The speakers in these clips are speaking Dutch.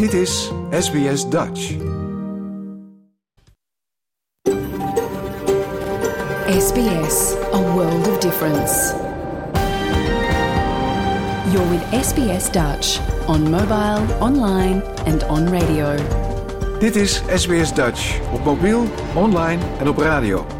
Dit is SBS Dutch. SBS, a world of difference. You're with SBS Dutch on mobile, online and on radio. Dit is SBS Dutch op mobiel, online en op radio.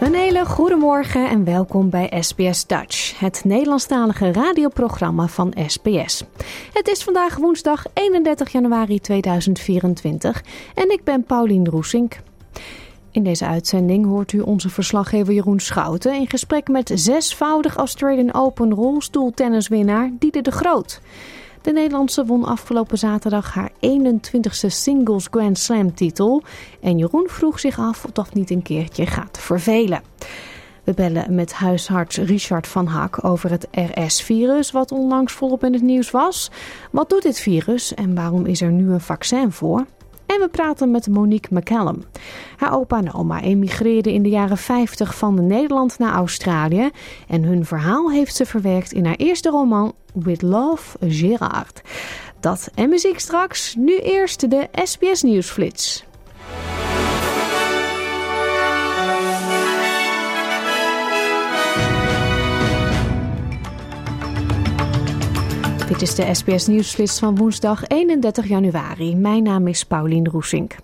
Een hele goede morgen en welkom bij SBS Dutch, het Nederlandstalige radioprogramma van SBS. Het is vandaag woensdag 31 januari 2024 en ik ben Paulien Roesink. In deze uitzending hoort u onze verslaggever Jeroen Schouten in gesprek met zesvoudig Australian Open rolstoeltenniswinnaar Diede de Groot. De Nederlandse won afgelopen zaterdag haar 21ste singles Grand Slam titel. En Jeroen vroeg zich af of dat niet een keertje gaat vervelen. We bellen met huisarts Richard van Hak over het RS-virus, wat onlangs volop in het nieuws was. Wat doet dit virus en waarom is er nu een vaccin voor? En we praten met Monique McCallum. Haar opa en oma emigreerden in de jaren 50 van Nederland naar Australië. En hun verhaal heeft ze verwerkt in haar eerste roman With Love, Gerard. Dat en muziek straks. Nu eerst de SBS Nieuwsflits. Dit is de SBS Nieuwsflits van woensdag 31 januari. Mijn naam is Paulien Roesink.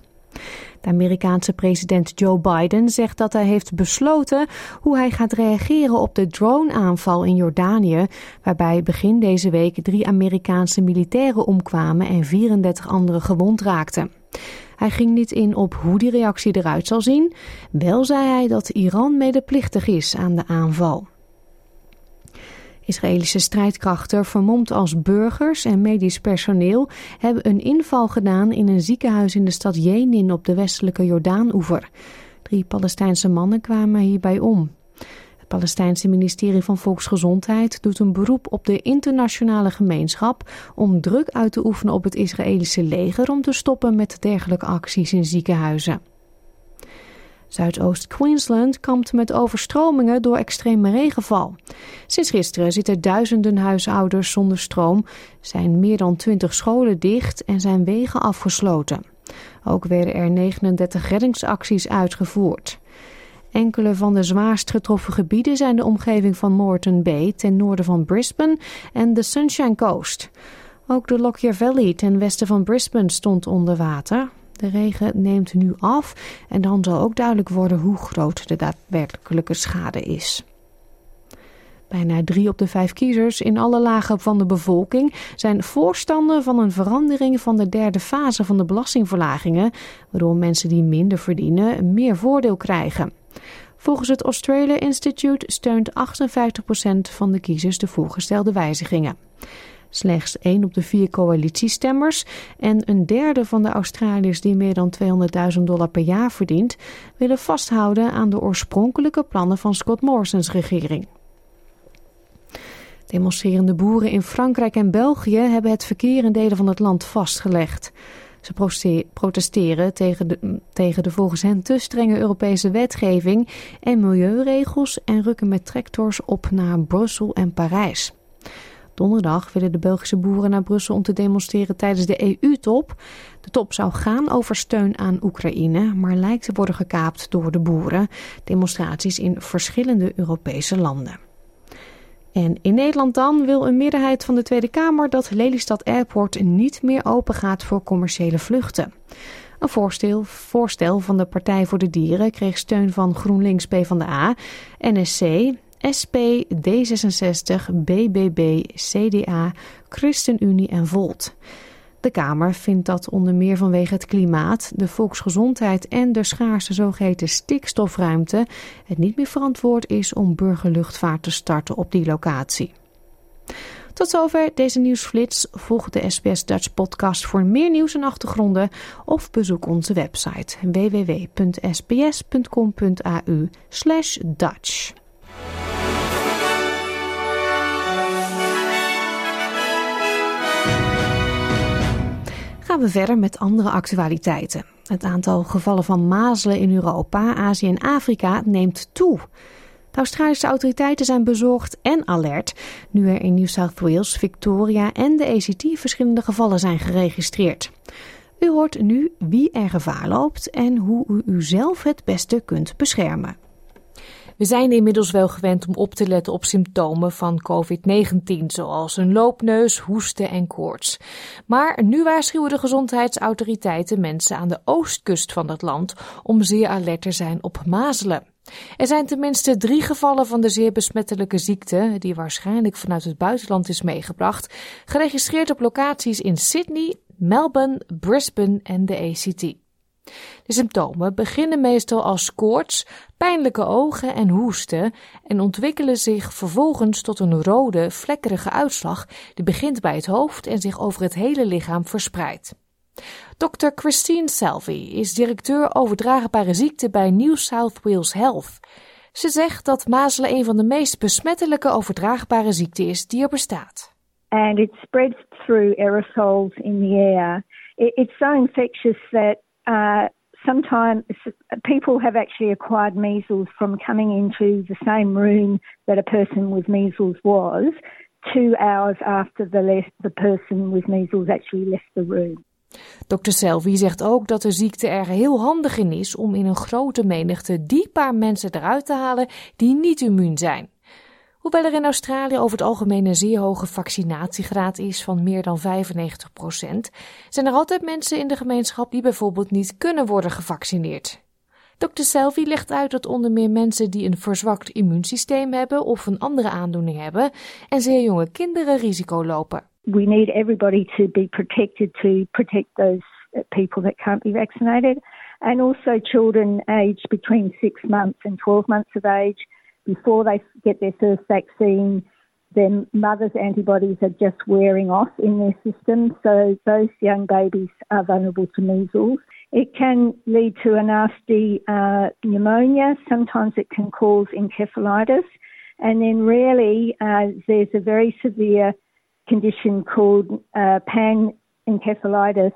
De Amerikaanse president Joe Biden zegt dat hij heeft besloten hoe hij gaat reageren op de drone-aanval in Jordanië, waarbij begin deze week drie Amerikaanse militairen omkwamen en 34 anderen gewond raakten. Hij ging niet in op hoe die reactie eruit zal zien. Wel zei hij dat Iran medeplichtig is aan de aanval. Israëlische strijdkrachten, vermomd als burgers en medisch personeel, hebben een inval gedaan in een ziekenhuis in de stad Jenin op de westelijke Jordaan-oever. Drie Palestijnse mannen kwamen hierbij om. Het Palestijnse ministerie van Volksgezondheid doet een beroep op de internationale gemeenschap om druk uit te oefenen op het Israëlische leger om te stoppen met dergelijke acties in ziekenhuizen. Zuidoost-Queensland kampt met overstromingen door extreme regenval. Sinds gisteren zitten duizenden huishoudens zonder stroom, zijn meer dan 20 scholen dicht en zijn wegen afgesloten. Ook werden er 39 reddingsacties uitgevoerd. Enkele van de zwaarst getroffen gebieden zijn de omgeving van Moreton Bay ten noorden van Brisbane en de Sunshine Coast. Ook de Lockyer Valley ten westen van Brisbane stond onder water. De regen neemt nu af en dan zal ook duidelijk worden hoe groot de daadwerkelijke schade is. Bijna drie op de vijf kiezers in alle lagen van de bevolking zijn voorstander van een verandering van de derde fase van de belastingverlagingen, waardoor mensen die minder verdienen meer voordeel krijgen. Volgens het Australia Institute steunt 58% van de kiezers de voorgestelde wijzigingen. Slechts één op de vier coalitiestemmers en een derde van de Australiërs die meer dan 200.000 dollar per jaar verdient, willen vasthouden aan de oorspronkelijke plannen van Scott Morrison's regering. Demonstrerende boeren in Frankrijk en België hebben het verkeer in delen van het land vastgelegd. Ze protesteren tegen de, tegen de volgens hen te strenge Europese wetgeving en milieuregels en rukken met tractors op naar Brussel en Parijs. Donderdag willen de Belgische boeren naar Brussel om te demonstreren tijdens de EU-top. De top zou gaan over steun aan Oekraïne, maar lijkt te worden gekaapt door de boeren. Demonstraties in verschillende Europese landen. En in Nederland dan wil een meerderheid van de Tweede Kamer dat Lelystad Airport niet meer open gaat voor commerciële vluchten. Een voorstel, voorstel van de Partij voor de Dieren kreeg steun van GroenLinks PvdA, NSC, SP, D66, BBB, CDA, ChristenUnie en Volt. De Kamer vindt dat onder meer vanwege het klimaat, de volksgezondheid en de schaarse zogeheten stikstofruimte het niet meer verantwoord is om burgerluchtvaart te starten op die locatie. Tot zover deze nieuwsflits. Volg de SBS Dutch podcast voor meer nieuws en achtergronden of bezoek onze website www.sbs.com.au Dutch. Gaan we verder met andere actualiteiten. Het aantal gevallen van mazelen in Europa, Azië en Afrika neemt toe. De Australische autoriteiten zijn bezorgd en alert nu er in New South Wales, Victoria en de ACT verschillende gevallen zijn geregistreerd. U hoort nu wie er gevaar loopt en hoe u uzelf het beste kunt beschermen. We zijn inmiddels wel gewend om op te letten op symptomen van COVID-19, zoals een loopneus, hoesten en koorts. Maar nu waarschuwen de gezondheidsautoriteiten mensen aan de oostkust van het land om zeer alert te zijn op mazelen. Er zijn tenminste drie gevallen van de zeer besmettelijke ziekte, die waarschijnlijk vanuit het buitenland is meegebracht, geregistreerd op locaties in Sydney, Melbourne, Brisbane en de ACT. De symptomen beginnen meestal als koorts, pijnlijke ogen en hoesten en ontwikkelen zich vervolgens tot een rode, vlekkerige uitslag die begint bij het hoofd en zich over het hele lichaam verspreidt. Dr. Christine Selvey is directeur overdraagbare ziekten bij New South Wales Health. Ze zegt dat mazelen een van de meest besmettelijke overdraagbare ziekten is die er bestaat. And it spreads through aerosols in the air. It's so infectious that uh, sometimes people have actually acquired measles from coming into the same room that a person with measles was, two hours after the, left, the person with measles actually left the room. Dr. Selvi zegt ook dat de ziekte er heel handig in is om in een grote menigte die paar mensen eruit te halen die niet immuun zijn. Hoewel er in Australië over het algemeen een zeer hoge vaccinatiegraad is van meer dan 95%, zijn er altijd mensen in de gemeenschap die bijvoorbeeld niet kunnen worden gevaccineerd. Dr. Selvi legt uit dat onder meer mensen die een verzwakt immuunsysteem hebben of een andere aandoening hebben en zeer jonge kinderen risico lopen. We need everybody to be protected to protect those people that can't be vaccinated and also children aged between 6 months and 12 months of age before they get their first vaccine, their mother's antibodies are just wearing off in their system. So those young babies are vulnerable to measles. It can lead to a nasty uh, pneumonia. Sometimes it can cause encephalitis. And then, rarely, uh, there's a very severe condition called uh, panencephalitis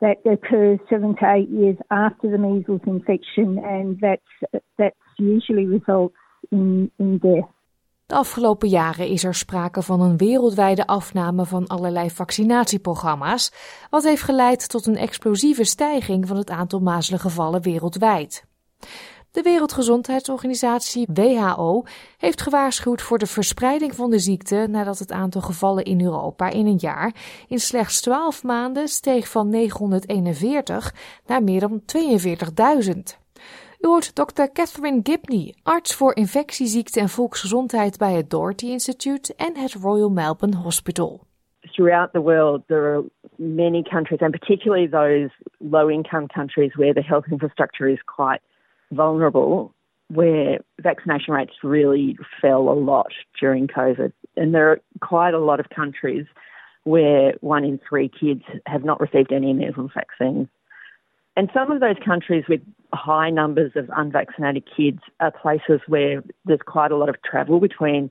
that occurs seven to eight years after the measles infection, and that's, that's usually results in. De afgelopen jaren is er sprake van een wereldwijde afname van allerlei vaccinatieprogramma's, wat heeft geleid tot een explosieve stijging van het aantal mazelengevallen wereldwijd. De Wereldgezondheidsorganisatie WHO heeft gewaarschuwd voor de verspreiding van de ziekte nadat het aantal gevallen in Europa in een jaar in slechts 12 maanden steeg van 941 naar meer dan 42.000. U hoort Dr. Catherine Gibney, arts voor infectieziekten en volksgezondheid bij het Doherty Institute en het Royal Melbourne Hospital. Throughout the world, there are many countries, and particularly those low income countries where the health infrastructure is quite vulnerable, where vaccination rates really fell a lot during COVID. And there are quite a lot of countries where one in three kids have not received any measles vaccines. And some of those countries with high numbers of unvaccinated kids are places where there's quite a lot of travel between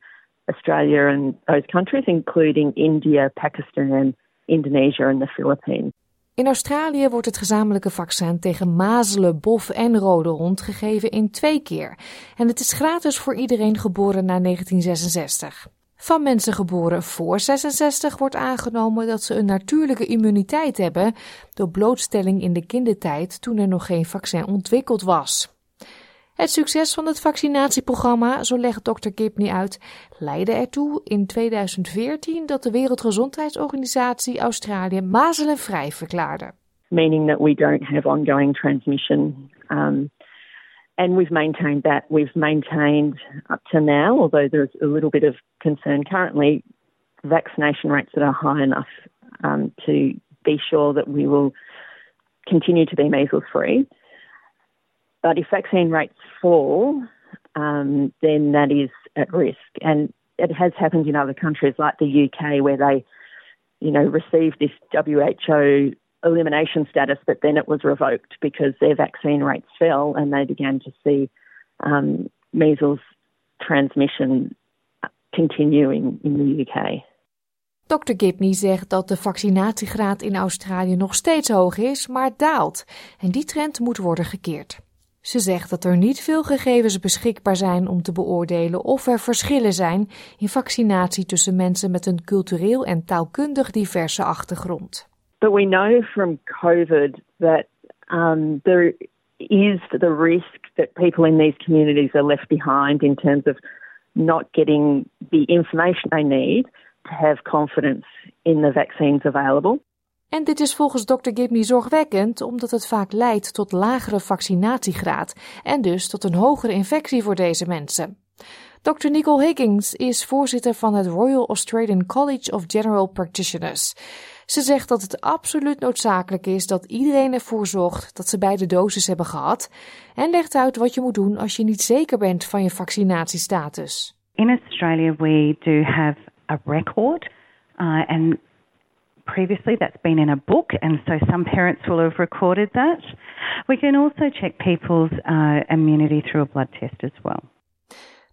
Australia and those countries, including India, Pakistan, Indonesia and the Philippines. In Australië wordt het gezamenlijke vaccin tegen mazelen, bof en rode hond gegeven in twee keer. En het is gratis voor iedereen geboren na 1966. Van mensen geboren voor 66 wordt aangenomen dat ze een natuurlijke immuniteit hebben door blootstelling in de kindertijd toen er nog geen vaccin ontwikkeld was. Het succes van het vaccinatieprogramma, zo legt Dr. Gibney uit, leidde ertoe in 2014 dat de Wereldgezondheidsorganisatie Australië mazelenvrij verklaarde. Meaning that we don't have ongoing transmission. Um, and we've maintained that. We've maintained up to now, although there's a little bit of concern currently, vaccination rates that are high enough um, to be sure that we will continue to be measles free. But if vaccine rates fall, um, then that is at risk. And it has happened in other countries like the UK where they, you know, received this WHO elimination status, but then it was revoked because their vaccine rates fell and they began to see um, measles transmission continuing in the UK. Dr. Gibney zegt dat de vaccinatiegraad in Australië nog steeds hoog is, maar daalt. En die trend moet worden gekeerd. Ze zegt dat er niet veel gegevens beschikbaar zijn om te beoordelen of er verschillen zijn in vaccinatie tussen mensen met een cultureel en taalkundig diverse achtergrond. But we know from COVID that um, there is the risk that people in these communities are left behind in terms of not getting the information they need to have confidence in the vaccines available. En dit is volgens Dr. Gibney zorgwekkend, omdat het vaak leidt tot lagere vaccinatiegraad en dus tot een hogere infectie voor deze mensen. Dr. Nicole Higgins is voorzitter van het Royal Australian College of General Practitioners. Ze zegt dat het absoluut noodzakelijk is dat iedereen ervoor zorgt dat ze beide doses hebben gehad en legt uit wat je moet doen als je niet zeker bent van je vaccinatiestatus. In Australia we do have a record uh, and previously that's been in a book and so some parents will have recorded that. We can also check people's uh, immunity through a blood test as well.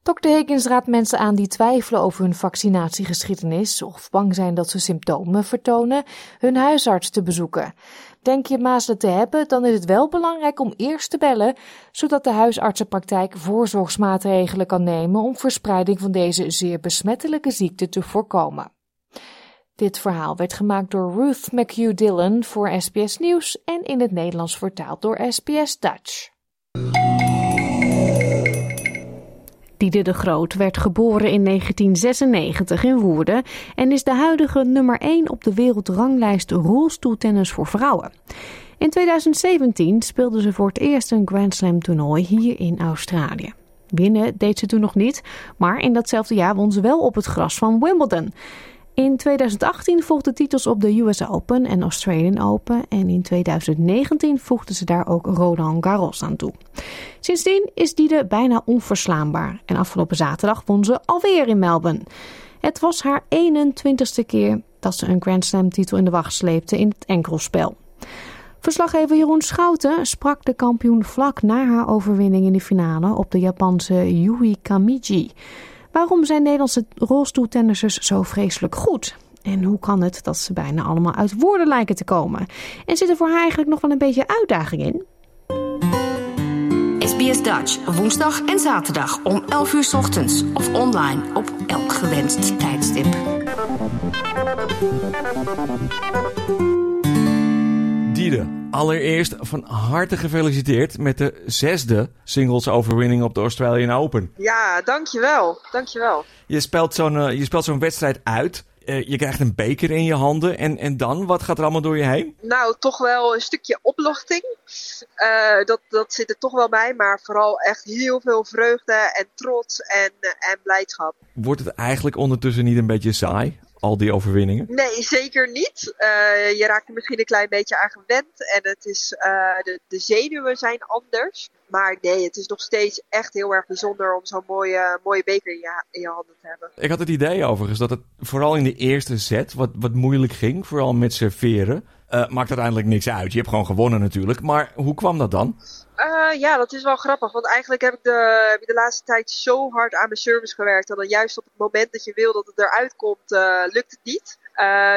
Dr. Higgins raadt mensen aan die twijfelen over hun vaccinatiegeschiedenis of bang zijn dat ze symptomen vertonen, hun huisarts te bezoeken. Denk je mazelen te hebben, dan is het wel belangrijk om eerst te bellen, zodat de huisartsenpraktijk voorzorgsmaatregelen kan nemen om verspreiding van deze zeer besmettelijke ziekte te voorkomen. Dit verhaal werd gemaakt door Ruth McHugh Dillon voor SBS Nieuws en in het Nederlands vertaald door SBS Dutch. Diede de Groot werd geboren in 1996 in Woerden en is de huidige nummer 1 op de wereldranglijst rolstoeltennis voor vrouwen. In 2017 speelde ze voor het eerst een Grand Slam toernooi hier in Australië. Winnen deed ze toen nog niet, maar in datzelfde jaar won ze wel op het gras van Wimbledon. In 2018 volgden titels op de US Open en Australian Open en in 2019 voegde ze daar ook Roland Garros aan toe. Sindsdien is Diede bijna onverslaanbaar en afgelopen zaterdag won ze alweer in Melbourne. Het was haar 21ste keer dat ze een Grand Slam titel in de wacht sleepte in het enkelspel. Verslaggever Jeroen Schouten sprak de kampioen vlak na haar overwinning in de finale op de Japanse Yui Kamiji. Waarom zijn Nederlandse rolstoeltennissers zo vreselijk goed? En hoe kan het dat ze bijna allemaal uit woorden lijken te komen? En zit er voor haar eigenlijk nog wel een beetje uitdaging in? SBS Dutch, woensdag en zaterdag om 11 uur ochtends of online op elk gewenst tijdstip. Diede, allereerst van harte gefeliciteerd met de zesde singles overwinning op de Australian Open. Ja, dankjewel. dankjewel. Je speelt zo'n uh, je speelt zo'n wedstrijd uit. Uh, je krijgt een beker in je handen. En, en dan? Wat gaat er allemaal door je heen? Nou, toch wel een stukje opluchting. Uh, dat, dat zit er toch wel bij. Maar vooral echt heel veel vreugde en trots en, en blijdschap. Wordt het eigenlijk ondertussen niet een beetje saai? Al die overwinningen? Nee, zeker niet. Uh, je raakt er misschien een klein beetje aan gewend. En het is, uh, de, de zenuwen zijn anders. Maar nee, het is nog steeds echt heel erg bijzonder om zo'n mooie, mooie beker in je, in je handen te hebben. Ik had het idee overigens dat het vooral in de eerste set wat, wat moeilijk ging. Vooral met serveren. Uh, maakt uiteindelijk niks uit. Je hebt gewoon gewonnen natuurlijk. Maar hoe kwam dat dan? Uh, ja, dat is wel grappig. Want eigenlijk heb ik, de, heb ik de laatste tijd zo hard aan mijn service gewerkt. En dan juist op het moment dat je wil dat het eruit komt, uh, lukt het niet.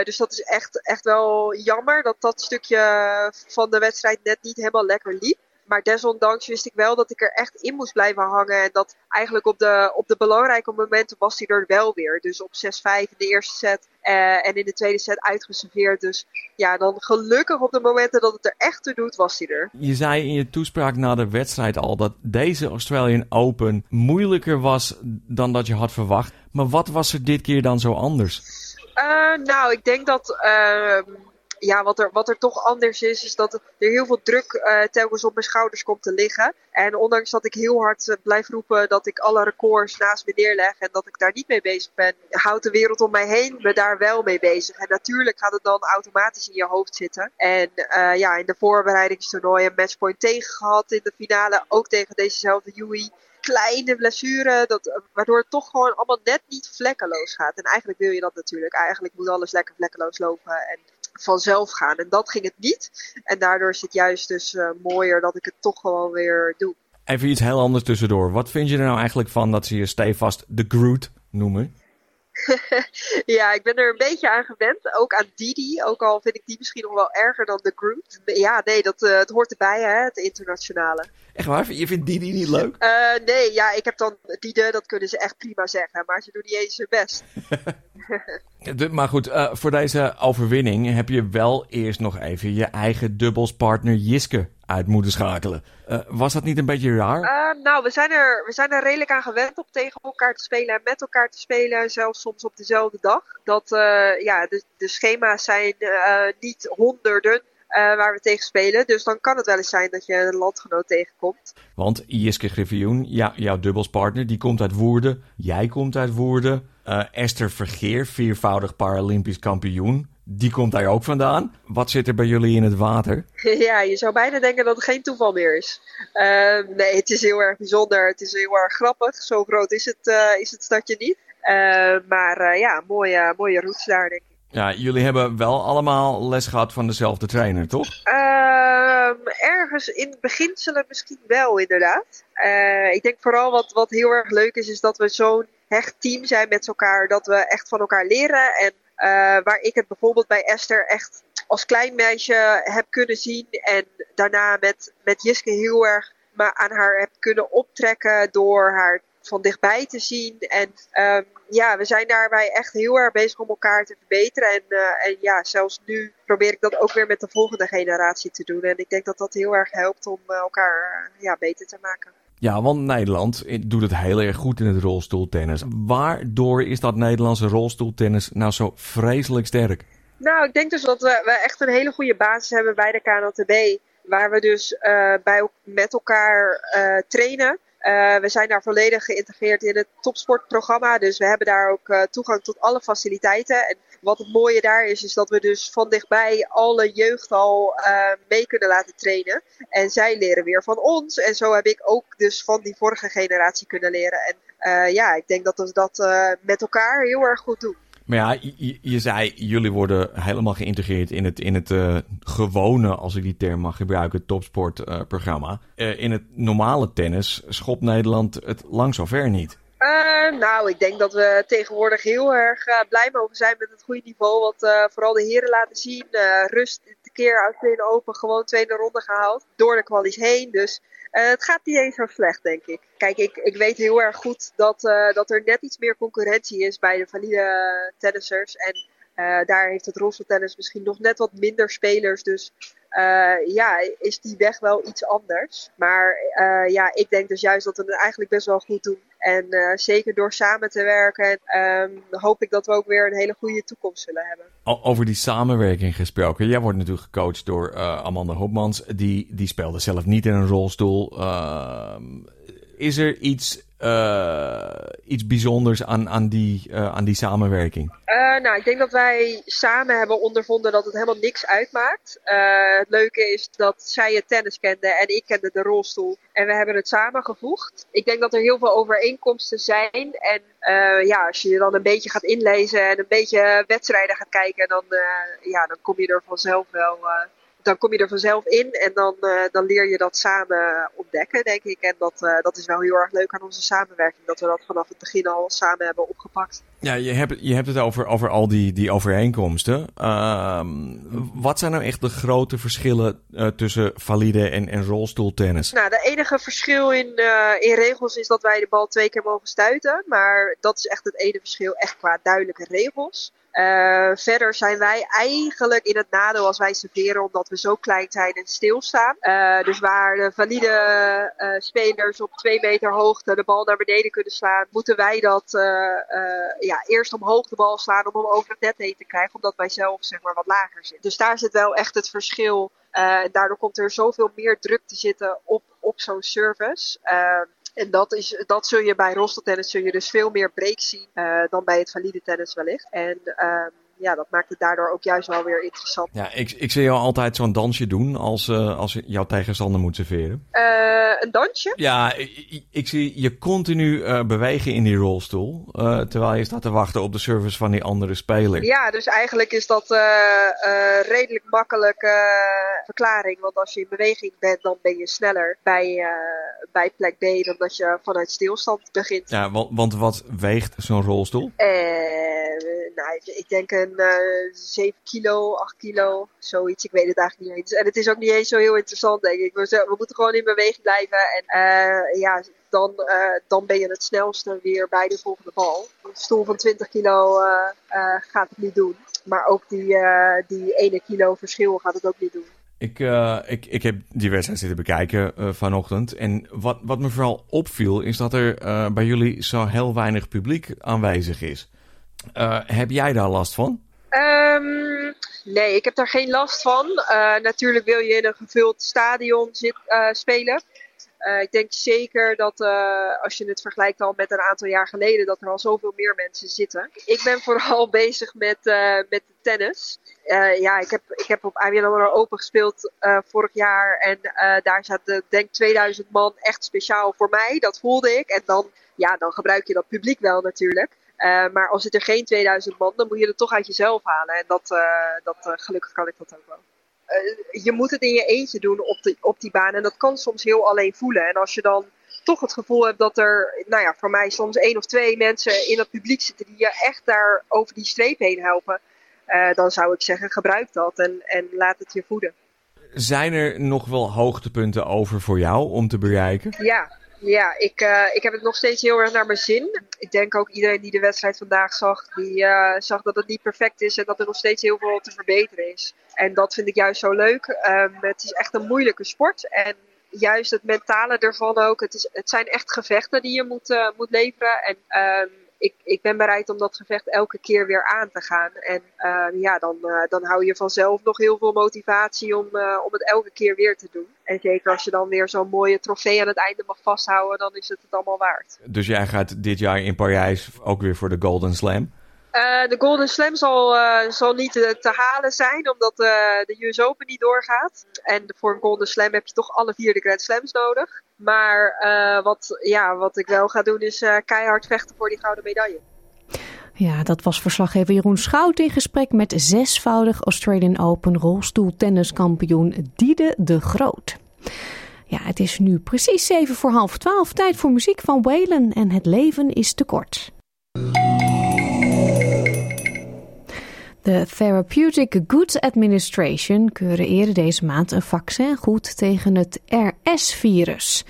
Dus dat is echt, echt wel jammer dat dat stukje van de wedstrijd net niet helemaal lekker liep. Maar desondanks wist ik wel dat ik er echt in moest blijven hangen. En dat eigenlijk op de, op de belangrijke momenten was hij er wel weer. Dus op 6-5 in de eerste set uh, en in de tweede set uitgeserveerd. Dus ja, dan gelukkig op de momenten dat het er echt toe doet, was hij er. Je zei in je toespraak na de wedstrijd al dat deze Australian Open moeilijker was dan dat je had verwacht. Maar wat was er dit keer dan zo anders? Uh, nou, ik denk dat... Uh, ja, wat er, wat er toch anders is, is dat er heel veel druk uh, telkens op mijn schouders komt te liggen. En ondanks dat ik heel hard uh, blijf roepen dat ik alle records naast me neerleg en dat ik daar niet mee bezig ben, houdt de wereld om mij heen me daar wel mee bezig. En natuurlijk gaat het dan automatisch in je hoofd zitten. En uh, ja, in de voorbereidingstoernooi een matchpoint tegen gehad, in de finale ook tegen dezezelfde Yui. kleine blessure, dat, waardoor het toch gewoon allemaal net niet vlekkeloos gaat. En eigenlijk wil je dat natuurlijk. Eigenlijk moet alles lekker vlekkeloos lopen en vanzelf gaan. En dat ging het niet. En daardoor is het juist dus mooier dat ik het toch gewoon weer doe. Even iets heel anders tussendoor. Wat vind je er nou eigenlijk van dat ze je stevast de Groot noemen? ja, ik ben er een beetje aan gewend. Ook aan Didi. Ook al vind ik die misschien nog wel erger dan de Groot. Ja, nee, dat, uh, het hoort erbij, hè, het internationale. Echt waar? Je vindt Didi niet leuk? Uh, nee, ja, ik heb dan Dide, dat kunnen ze echt prima zeggen. Maar ze doen niet eens hun best. maar goed, uh, voor deze overwinning heb je wel eerst nog even je eigen dubbelspartner Jiske uit moeten schakelen. Uh, was dat niet een beetje raar? Uh, nou, we zijn, er, we zijn er redelijk aan gewend om tegen elkaar te spelen en met elkaar te spelen. Zelfs soms op dezelfde dag. Dat, uh, ja, de, de schema's zijn niet honderden. waar we tegen spelen. Dus dan kan het wel eens zijn dat je een landgenoot tegenkomt. Want Jiske Griffioen, ja, jouw dubbelspartner, die komt uit Woerden. Jij komt uit Woerden. Esther Vergeer, viervoudig Paralympisch kampioen die komt daar ook vandaan. Wat zit er bij jullie in het water? Ja, je zou bijna denken dat het geen toeval meer is. Uh, nee, het is heel erg bijzonder. Het is heel erg grappig. Zo groot is het, uh, is het stadje niet. Uh, maar ja, mooie, mooie roots daar, denk ik. Ja, jullie hebben wel allemaal les gehad van dezelfde trainer, toch? Ehm, ergens in het beginselen misschien wel, inderdaad. ik denk vooral wat, wat heel erg leuk is, is dat we zo'n hecht team zijn met elkaar. Dat we echt van elkaar leren en waar ik het bijvoorbeeld bij Esther echt als klein meisje heb kunnen zien. En daarna met, met Jiske heel erg maar aan haar heb kunnen optrekken door haar van dichtbij te zien. En um, ja, we zijn daarbij echt heel erg bezig om elkaar te verbeteren. En, uh, en ja, zelfs nu probeer ik dat ook weer met de volgende generatie te doen. En ik denk dat dat heel erg helpt om uh, elkaar ja, beter te maken. Ja, want Nederland doet het heel erg goed in het rolstoeltennis. Waardoor is dat Nederlandse rolstoeltennis nou zo vreselijk sterk? Nou, ik denk dus dat we, we echt een hele goede basis hebben bij de KNLTB. Waar we dus uh, bij, met elkaar uh, trainen. We zijn daar volledig geïntegreerd in het topsportprogramma. Dus we hebben daar ook toegang tot alle faciliteiten. En wat het mooie daar is, is dat we dus van dichtbij alle jeugd al uh, mee kunnen laten trainen. En zij leren weer van ons. En zo heb ik ook dus van die vorige generatie kunnen leren. En ja, ik denk dat we dat met elkaar heel erg goed doen. Maar ja, je, zei, jullie worden helemaal geïntegreerd in het, in het gewone, als ik die term mag gebruiken, topsportprogramma. In het normale tennis schopt Nederland het lang zo ver niet. nou, ik denk dat we tegenwoordig heel erg blij mogen zijn met het goede niveau. Wat vooral de heren laten zien. rust de keer uit de open, gewoon tweede ronde gehaald. Door de kwalies heen. Dus het gaat niet eens zo slecht, denk ik. Kijk, ik, ik weet heel erg goed dat, dat er net iets meer concurrentie is bij de valide tennissers. En daar heeft het rolstoeltennis misschien nog net wat minder spelers. Dus ja, is die weg wel iets anders. Maar ja, ik denk dus juist dat we het eigenlijk best wel goed doen. En zeker door samen te werken, um, hoop ik dat we ook weer een hele goede toekomst zullen hebben. Over die samenwerking gesproken. Jij wordt natuurlijk gecoacht door Amanda Hopmans. Die, die speelde zelf niet in een rolstoel. Uh, is er iets, iets bijzonders aan, aan, die, aan die samenwerking? nou, ik denk dat wij samen hebben ondervonden dat het helemaal niks uitmaakt. het leuke is dat zij het tennis kende en ik kende de rolstoel. En we hebben het samengevoegd. Ik denk dat er heel veel overeenkomsten zijn. En ja, als je je dan een beetje gaat inlezen en een beetje wedstrijden gaat kijken, dan, ja, dan kom je er vanzelf wel. Dan kom je er vanzelf in en dan, dan leer je dat samen ontdekken, denk ik. En dat, dat is wel heel erg leuk aan onze samenwerking, dat we dat vanaf het begin al samen hebben opgepakt. Ja, je hebt, je hebt het over, over al die, die overeenkomsten. Uh, wat zijn nou echt de grote verschillen uh, tussen valide en, en rolstoeltennis? Nou, de enige verschil in, in regels is dat wij de bal twee keer mogen stuiten. Maar dat is echt het ene verschil, echt qua duidelijke regels. Uh, verder zijn wij eigenlijk in het nadeel als wij serveren, omdat we zo klein zijn en stilstaan. Uh, dus waar de valide uh, spelers op twee meter hoogte de bal naar beneden kunnen slaan, moeten wij dat ja, eerst omhoog de bal slaan om hem over het net heen te krijgen, omdat wij zelf zeg maar, wat lager zitten. Dus daar zit wel echt het verschil. daardoor komt er zoveel meer druk te zitten op, op zo'n service. En dat, is, dat zul je bij rolstoeltennis zul je dus veel meer break zien uh, dan bij het valide tennis wellicht. En uh, ja, dat maakt het daardoor ook juist wel weer interessant. Ja, ik, ik zie jou altijd zo'n dansje doen als, uh, als jouw tegenstander moet serveren. Uh, een dansje? Ja, ik, ik zie je continu uh, bewegen in die rolstoel. terwijl je staat te wachten op de service van die andere speler. Ja, dus eigenlijk is dat redelijk makkelijke verklaring. Want als je in beweging bent, dan ben je sneller bij, bij plek B dan dat je vanuit stilstand begint. Ja, want, want wat weegt zo'n rolstoel? nou, ik denk een uh, 7 kilo, 8 kilo, zoiets. Ik weet het eigenlijk niet eens. En het is ook niet eens zo heel interessant, denk ik. We, we moeten gewoon in beweging blijven. En uh, ja, dan, uh, dan ben je het snelste weer bij de volgende bal. Een stoel van 20 kilo gaat het niet doen. Maar ook die, die 1 kilo verschil gaat het ook niet doen. Ik, ik, ik heb die wedstrijd zitten bekijken vanochtend. En wat, wat me vooral opviel, is dat er bij jullie zo heel weinig publiek aanwezig is. Uh, heb jij daar last van? Um, nee, ik heb daar geen last van. Uh, natuurlijk wil je in een gevuld stadion uh, spelen. ik denk zeker dat als je het vergelijkt al met een aantal jaar geleden, dat er al zoveel meer mensen zitten. Ik ben vooral bezig met, met de tennis. ja, ik heb, ik heb op ABN Open gespeeld vorig jaar en daar zaten denk 2000 man echt speciaal voor mij. Dat voelde ik. En dan, ja, dan gebruik je dat publiek wel natuurlijk. Uh, maar als het er geen 2000 man, dan moet je het toch uit jezelf halen. En dat, uh, dat uh, gelukkig kan ik dat ook wel. je moet het in je eentje doen op, de, op die baan. En dat kan soms heel alleen voelen. En als je dan toch het gevoel hebt dat er, nou ja, voor mij soms één of twee mensen in het publiek zitten die je echt daar over die streep heen helpen. dan zou ik zeggen, gebruik dat en, en laat het je voeden. Zijn er nog wel hoogtepunten over voor jou om te bereiken? Ja, ja, ik, uh, ik heb het nog steeds heel erg naar mijn zin. Ik denk ook iedereen die de wedstrijd vandaag zag, die uh, zag dat het niet perfect is en dat er nog steeds heel veel te verbeteren is. En dat vind ik juist zo leuk. Um, het is echt een moeilijke sport en juist het mentale ervan ook. Het, is, het zijn echt gevechten die je moet, uh, moet leveren. En um, ik, ik ben bereid om dat gevecht elke keer weer aan te gaan. En uh, ja, dan, uh, dan hou je vanzelf nog heel veel motivatie om, uh, om het elke keer weer te doen. En zeker als je dan weer zo'n mooie trofee aan het einde mag vasthouden, dan is het het allemaal waard. Dus jij gaat dit jaar in Parijs ook weer voor de Golden Slam? Uh, de Golden Slam zal, uh, zal niet te, te, halen zijn, omdat de US Open niet doorgaat. En voor een Golden Slam heb je toch alle vier de Grand Slams nodig. Maar wat, ja, wat ik wel ga doen is keihard vechten voor die gouden medaille. Ja, dat was verslaggever Jeroen Schout in gesprek met zesvoudig Australian Open rolstoeltenniskampioen Diede de Groot. Ja, het is nu precies zeven voor half twaalf. Tijd voor muziek van Waylon en het leven is te kort. De Therapeutic Goods Administration keurde eerder deze maand een vaccin goed tegen het RS-virus.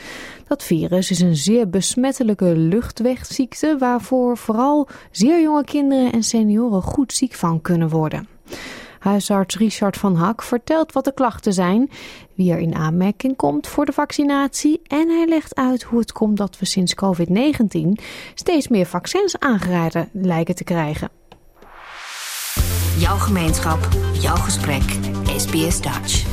Dat virus is een zeer besmettelijke luchtwegziekte waarvoor vooral zeer jonge kinderen en senioren goed ziek van kunnen worden. Huisarts Richard van Hak vertelt wat de klachten zijn, wie er in aanmerking komt voor de vaccinatie en hij legt uit hoe het komt dat we sinds COVID-19 steeds meer vaccins aangeraden lijken te krijgen. Jouw gemeenschap, jouw gesprek, SBS Dutch.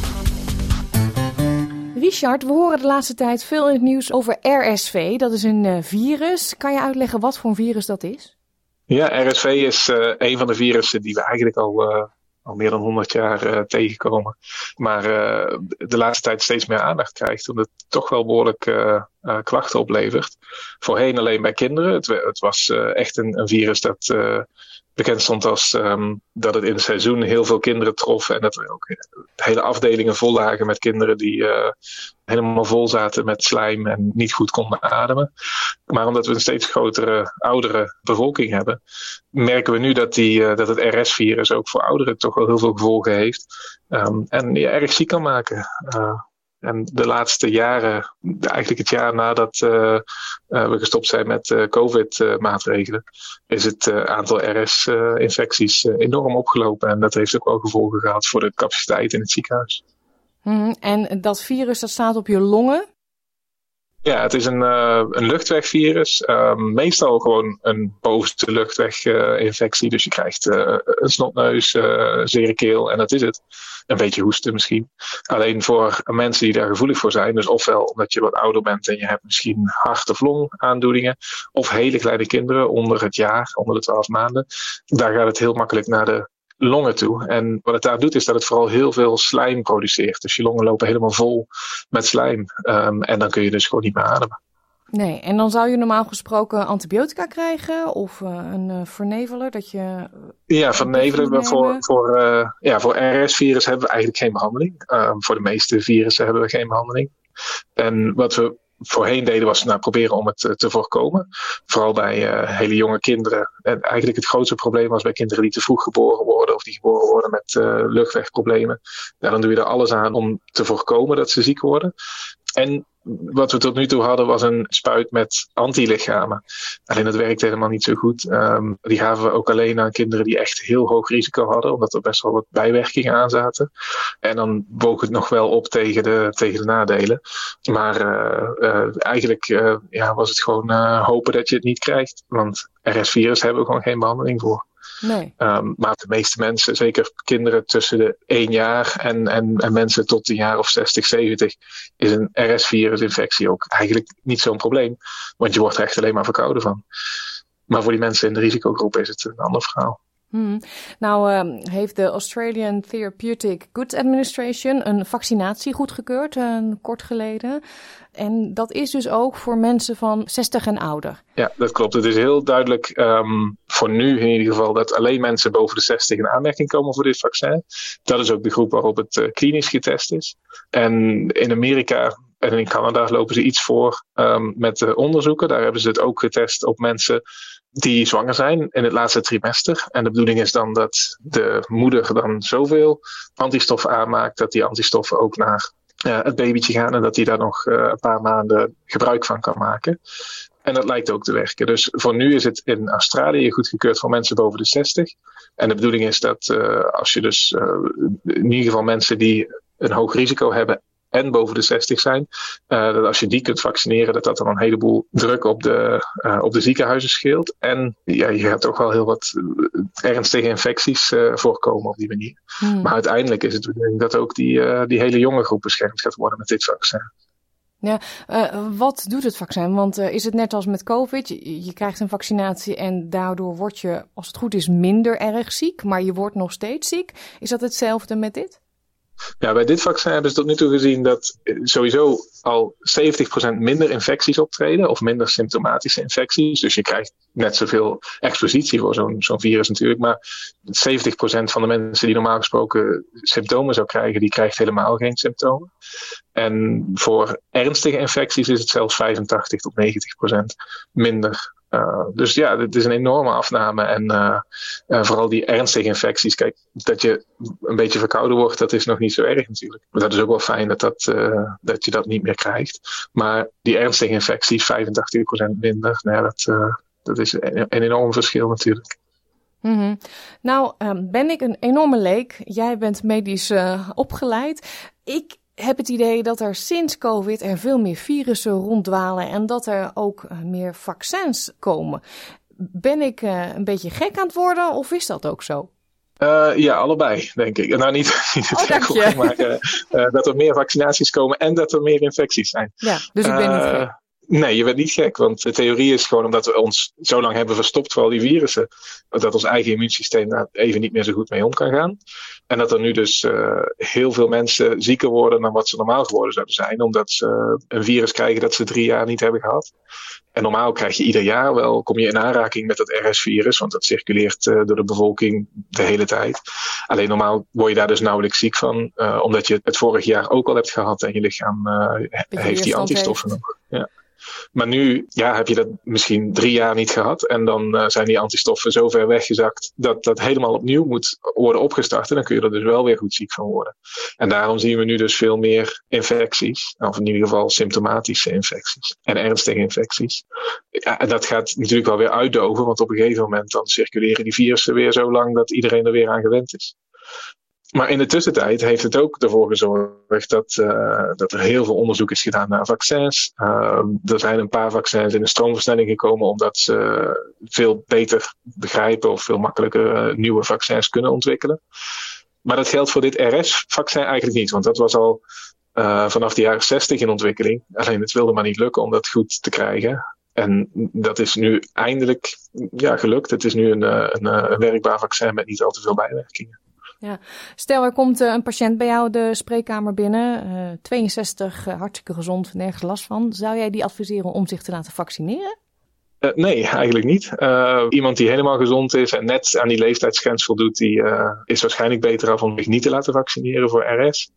Richard, we horen de laatste tijd veel in het nieuws over RSV. Dat is een uh, virus. Kan je uitleggen wat voor een virus dat is? Ja, RSV is uh, een van de virussen die we eigenlijk al, uh, al meer dan 100 jaar tegenkomen. Maar de laatste tijd steeds meer aandacht krijgt, omdat het toch wel behoorlijk klachten oplevert. Voorheen alleen bij kinderen. Het, het was echt een, een, virus dat bekend stond als um, dat het in het seizoen heel veel kinderen trof. En dat er ook hele afdelingen vol lagen met kinderen die uh, helemaal vol zaten met slijm en niet goed konden ademen. Maar omdat we een steeds grotere, oudere bevolking hebben, merken we nu dat, die, uh, dat het RS-virus ook voor ouderen toch wel heel veel gevolgen heeft. Um, en je erg ziek kan maken. Uh, en de laatste jaren, eigenlijk het jaar nadat uh, uh, we gestopt zijn met uh, COVID-maatregelen, is het aantal RS-infecties enorm opgelopen. En dat heeft ook wel gevolgen gehad voor de capaciteit in het ziekenhuis. Mm, en dat virus dat staat op je longen? Ja, het is een, een luchtwegvirus. Um, meestal gewoon een bovenste luchtweginfectie. Dus je krijgt een snotneus, zere keel en dat is het. Een beetje hoesten misschien. Alleen voor mensen die daar gevoelig voor zijn. Dus ofwel omdat je wat ouder bent en je hebt misschien hart- of longaandoeningen. Of hele kleine kinderen onder het jaar, onder de 12 maanden. Daar gaat het heel makkelijk naar de longen toe. En wat het daar doet, is dat het vooral heel veel slijm produceert. Dus je longen lopen helemaal vol met slijm. Um, en dan kun je dus gewoon niet meer ademen. Nee, en dan zou je normaal gesproken antibiotica krijgen of uh, een uh, verneveler dat je. Ja, vernevelen. Voor, voor, uh, ja, voor RS-virus hebben we eigenlijk geen behandeling. voor de meeste virussen hebben we geen behandeling. En wat we voorheen deden was nou, proberen om het te voorkomen. Vooral bij uh, hele jonge kinderen. En eigenlijk het grootste probleem was bij kinderen die te vroeg geboren worden of die geboren worden met uh, luchtwegproblemen. Nou, dan doe je er alles aan om te voorkomen dat ze ziek worden. En wat we tot nu toe hadden was een spuit met antilichamen. Alleen dat werkte helemaal niet zo goed. Um, die gaven we ook alleen aan kinderen die echt heel hoog risico hadden, omdat er best wel wat bijwerkingen aan zaten. En dan woog het nog wel op tegen de, tegen de nadelen. Maar uh, uh, eigenlijk uh, ja, was het gewoon hopen dat je het niet krijgt. Want RS-virus hebben we gewoon geen behandeling voor. Nee. Um, maar de meeste mensen, zeker kinderen tussen de 1 jaar en, en, en mensen tot een jaar of 60, 70, is een RS-virusinfectie ook eigenlijk niet zo'n probleem. Want je wordt er echt alleen maar verkouden van. Maar voor die mensen in de risicogroep is het een ander verhaal. Hmm. Nou uh, heeft de Australian Therapeutic Goods Administration een vaccinatie goedgekeurd, uh, kort geleden. En dat is dus ook voor mensen van 60 en ouder. Ja, dat klopt. Het is heel duidelijk um, voor nu in ieder geval dat alleen mensen boven de 60 in aanmerking komen voor dit vaccin. Dat is ook de groep waarop het uh, klinisch getest is. En in Amerika en in Canada lopen ze iets voor um, met de onderzoeken. Daar hebben ze het ook getest op mensen die zwanger zijn in het laatste trimester. En de bedoeling is dan dat de moeder dan zoveel antistoffen aanmaakt dat die antistoffen ook naar uh, het babytje gaan en dat die daar nog uh, een paar maanden gebruik van kan maken. En dat lijkt ook te werken. Dus voor nu is het in Australië goedgekeurd voor mensen boven de 60. En de bedoeling is dat uh, als je dus in ieder geval mensen die een hoog risico hebben en boven de 60 zijn. Uh, dat als je die kunt vaccineren, dat dat dan een heleboel druk op de, uh, op de ziekenhuizen scheelt. En ja, je hebt ook wel heel wat ernstige infecties uh, voorkomen op die manier. Hmm. Maar uiteindelijk is het de bedoeling dat ook die, die hele jonge groep beschermd gaat worden met dit vaccin. Ja, wat doet het vaccin? Want is het net als met COVID? Je, je, krijgt een vaccinatie en daardoor word je, als het goed is, minder erg ziek, maar je wordt nog steeds ziek. Is dat hetzelfde met dit? Ja, bij dit vaccin hebben ze tot nu toe gezien dat sowieso al 70% minder infecties optreden, of minder symptomatische infecties. Dus je krijgt net zoveel expositie voor zo'n zo'n virus natuurlijk. Maar 70% van de mensen die normaal gesproken symptomen zou krijgen, die krijgt helemaal geen symptomen. En voor ernstige infecties is het zelfs 85 tot 90% minder dus ja, het is een enorme afname. En uh, uh, vooral die ernstige infecties. Kijk, dat je een beetje verkouden wordt, dat is nog niet zo erg natuurlijk. Maar dat is ook wel fijn dat, dat, dat je dat niet meer krijgt. Maar die ernstige infecties, 85% minder, nou ja, dat, dat is een, enorm verschil natuurlijk. -hmm. Nou, um, ben ik een enorme leek. Jij bent medisch opgeleid. Ik heb het idee dat er sinds COVID er veel meer virussen ronddwalen en dat er ook uh, meer vaccins komen. Ben ik uh, een beetje gek aan het worden of is dat ook zo? Uh, ja, allebei, denk ik. Nou, niet, niet het oh, gek maar dat er meer vaccinaties komen en dat er meer infecties zijn. Ja, dus ik ben niet gek. Nee, je bent niet gek, want de theorie is gewoon omdat we ons zo lang hebben verstopt voor al die virussen, dat ons eigen immuunsysteem daar even niet meer zo goed mee om kan gaan. En dat er nu dus uh, heel veel mensen zieker worden dan wat ze normaal geworden zouden zijn, omdat ze een virus krijgen dat ze drie jaar niet hebben gehad. En normaal krijg je ieder jaar wel, kom je in aanraking met dat RS-virus, want dat circuleert uh, door de bevolking de hele tijd. Alleen normaal word je daar dus nauwelijks ziek van, omdat je het vorig jaar ook al hebt gehad en je lichaam heeft die antistoffen nog. Ja. Maar nu ja, heb je dat misschien drie jaar niet gehad. En dan uh, zijn die antistoffen zo ver weggezakt dat dat helemaal opnieuw moet worden opgestart. En dan kun je er dus wel weer goed ziek van worden. En daarom zien we nu dus veel meer infecties. Of in ieder geval symptomatische infecties. En ernstige infecties. Ja, en dat gaat natuurlijk wel weer uitdoven. Want op een gegeven moment dan circuleren die virussen weer zo lang dat iedereen er weer aan gewend is. Maar in de tussentijd heeft het ook ervoor gezorgd dat, uh, dat er heel veel onderzoek is gedaan naar vaccins. Uh, er zijn een paar vaccins in de stroomversnelling gekomen omdat ze veel beter begrijpen of veel makkelijker uh, nieuwe vaccins kunnen ontwikkelen. Maar dat geldt voor dit RS-vaccin eigenlijk niet, want dat was al vanaf de jaren 60 in ontwikkeling. Alleen het wilde maar niet lukken om dat goed te krijgen. En dat is nu eindelijk ja, gelukt. Het is nu een, een, een werkbaar vaccin met niet al te veel bijwerkingen. Ja. Stel, er komt een patiënt bij jou de spreekkamer binnen, 62, hartstikke gezond, nergens last van. Zou jij die adviseren om zich te laten vaccineren? Uh, nee, eigenlijk niet. Uh, iemand die helemaal gezond is en net aan die leeftijdsgrens voldoet, die uh, is waarschijnlijk beter af om zich niet te laten vaccineren voor RS.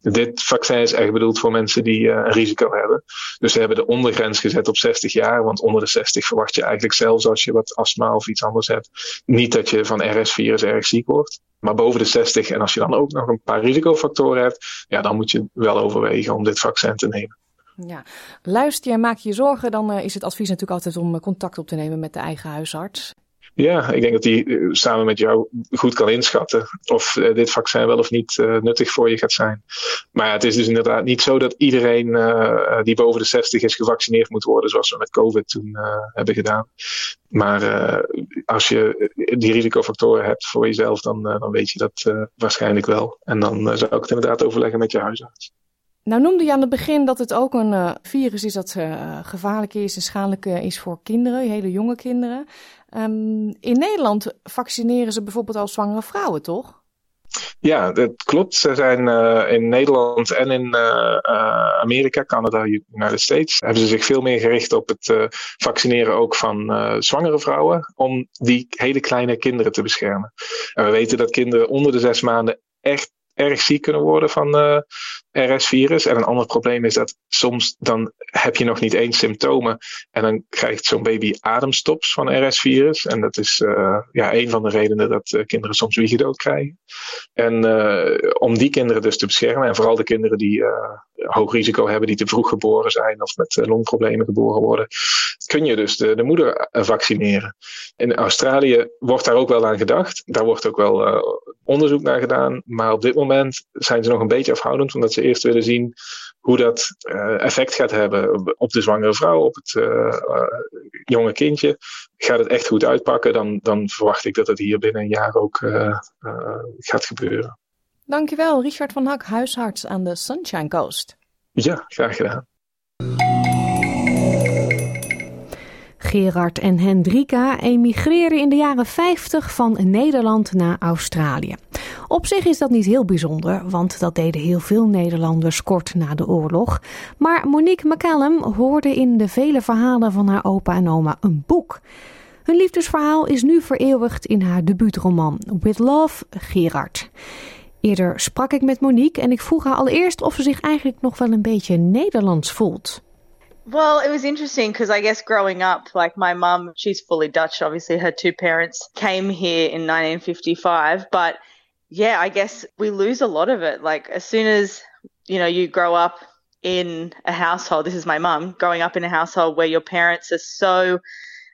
Dit vaccin is echt bedoeld voor mensen die een risico hebben. Dus ze hebben de ondergrens gezet op 60 jaar, want onder de 60 verwacht je eigenlijk zelfs als je wat astma of iets anders hebt, niet dat je van RS-virus erg ziek wordt. Maar boven de 60 en als je dan ook nog een paar risicofactoren hebt, ja, dan moet je wel overwegen om dit vaccin te nemen. Ja, luister je en maak je zorgen, dan uh, is het advies natuurlijk altijd om contact op te nemen met de eigen huisarts. Ja, ik denk dat die uh, samen met jou goed kan inschatten of dit vaccin wel of niet nuttig voor je gaat zijn. Maar het is dus inderdaad niet zo dat iedereen die boven de 60 is gevaccineerd moet worden, zoals we met COVID toen hebben gedaan. Maar als je die risicofactoren hebt voor jezelf, dan, dan weet je dat waarschijnlijk wel. En dan zou ik het inderdaad overleggen met je huisarts. Nou noemde je aan het begin dat het ook een uh, virus is dat uh, gevaarlijk is en schadelijk uh, is voor kinderen, hele jonge kinderen. Um, in Nederland vaccineren ze bijvoorbeeld al zwangere vrouwen, toch? Ja, dat klopt. Ze zijn in Nederland en in Amerika, Canada, United States, hebben ze zich veel meer gericht op het vaccineren ook van zwangere vrouwen, om die hele kleine kinderen te beschermen. En we weten dat kinderen onder de zes maanden echt erg ziek kunnen worden van RS-virus. En een ander probleem is dat soms dan heb je nog niet eens symptomen en dan krijgt zo'n baby ademstops van RS-virus. En dat is uh, ja, een van de redenen dat uh, kinderen soms wiegedood krijgen. En om die kinderen dus te beschermen en vooral de kinderen die hoog risico hebben, die te vroeg geboren zijn of met longproblemen geboren worden, kun je dus de, de moeder vaccineren. In Australië wordt daar ook wel aan gedacht. Daar wordt ook wel onderzoek naar gedaan. Maar op dit moment zijn ze nog een beetje afhoudend, omdat ze eerst willen zien hoe dat uh, effect gaat hebben op de zwangere vrouw, op het uh, uh, jonge kindje. Gaat het echt goed uitpakken, dan, dan verwacht ik dat het hier binnen een jaar ook gaat gebeuren. Dankjewel, Richard van Hak, huisarts aan de Sunshine Coast. Ja, graag gedaan. Gerard en Hendrika emigreren in de jaren 50 van Nederland naar Australië. Op zich is dat niet heel bijzonder, want dat deden heel veel Nederlanders kort na de oorlog. Maar Monique McCallum hoorde in de vele verhalen van haar opa en oma een boek. Hun liefdesverhaal is nu vereeuwigd in haar debuutroman With Love, Gerard. Eerder sprak ik met Monique en ik vroeg haar allereerst of ze zich eigenlijk nog wel een beetje Nederlands voelt. Well, it was interesting because I guess growing up, like my mum, she's fully Dutch. Obviously, her two parents came here in 1955. But yeah, I guess we lose a lot of it. Like as soon as, you know, you grow up in a household, this is my mum, growing up in a household where your parents are so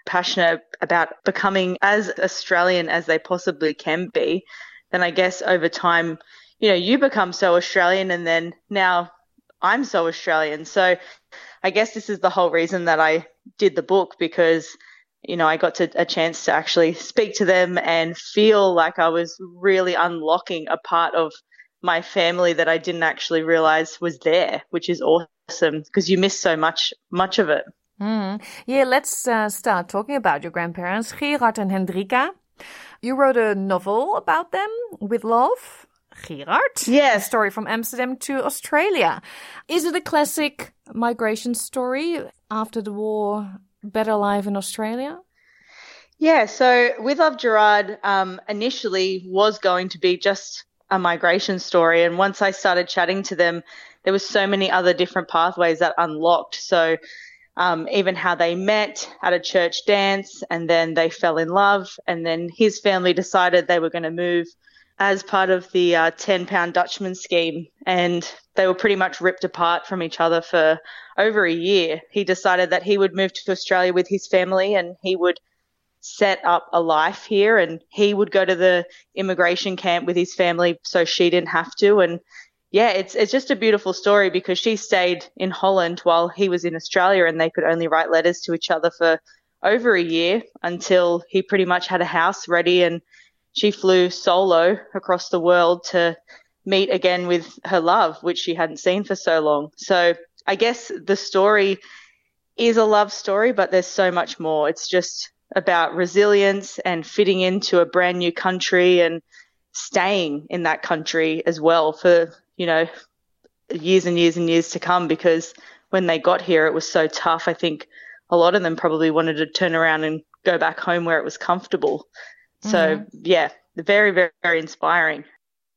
passionate about becoming as Australian as they possibly can be, then I guess over time, you know, you become so Australian and then now I'm so Australian. So I guess this is the whole reason that I did the book because you know I got to a chance to actually speak to them and feel like I was really unlocking a part of my family that I didn't actually realize was there, which is awesome because you miss so much much of it. Mm. Yeah, let's uh, start talking about your grandparents, Gerard and Hendrika. You wrote a novel about them with love. Gerard. Yes. A story from Amsterdam to Australia. Is it a classic migration story after the war, better life in Australia? Yeah, so with Love Gerard um, initially was going to be just a migration story. And once I started chatting to them, there was so many other different pathways that unlocked. So um, even how they met at a church dance and then they fell in love. And then his family decided they were going to move as part of the uh, 10 pound Dutchman scheme. And they were pretty much ripped apart from each other for over a year. He decided that he would move to Australia with his family and he would set up a life here and he would go to the immigration camp with his family so she didn't have to. And yeah, it's, it's just a beautiful story because she stayed in Holland while he was in Australia and they could only write letters to each other for over a year until he pretty much had a house ready and she flew solo across the world to meet again with her love, which she hadn't seen for so long. So I guess the story is a love story, but there's so much more. It's just about resilience and fitting into a brand new country and staying in that country as well for, you know, years and years and years to come because when they got here it was so tough. I think a lot of them probably wanted to turn around and go back home where it was comfortable. So, mm-hmm. yeah, very, very, very inspiring.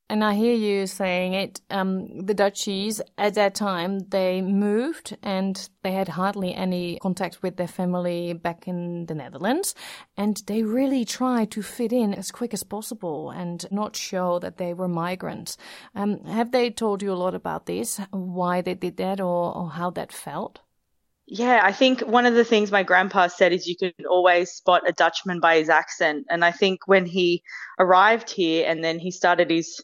And I hear you saying it. Um, the Dutchies at that time they moved and they had hardly any contact with their family back in the Netherlands, and they really tried to fit in as quick as possible and not show that they were migrants. Um, have they told you a lot about this? Why they did that, or, or how that felt? Yeah, I think one of the things my grandpa said is you can always spot a Dutchman by his accent. And I think when he arrived here and then he started his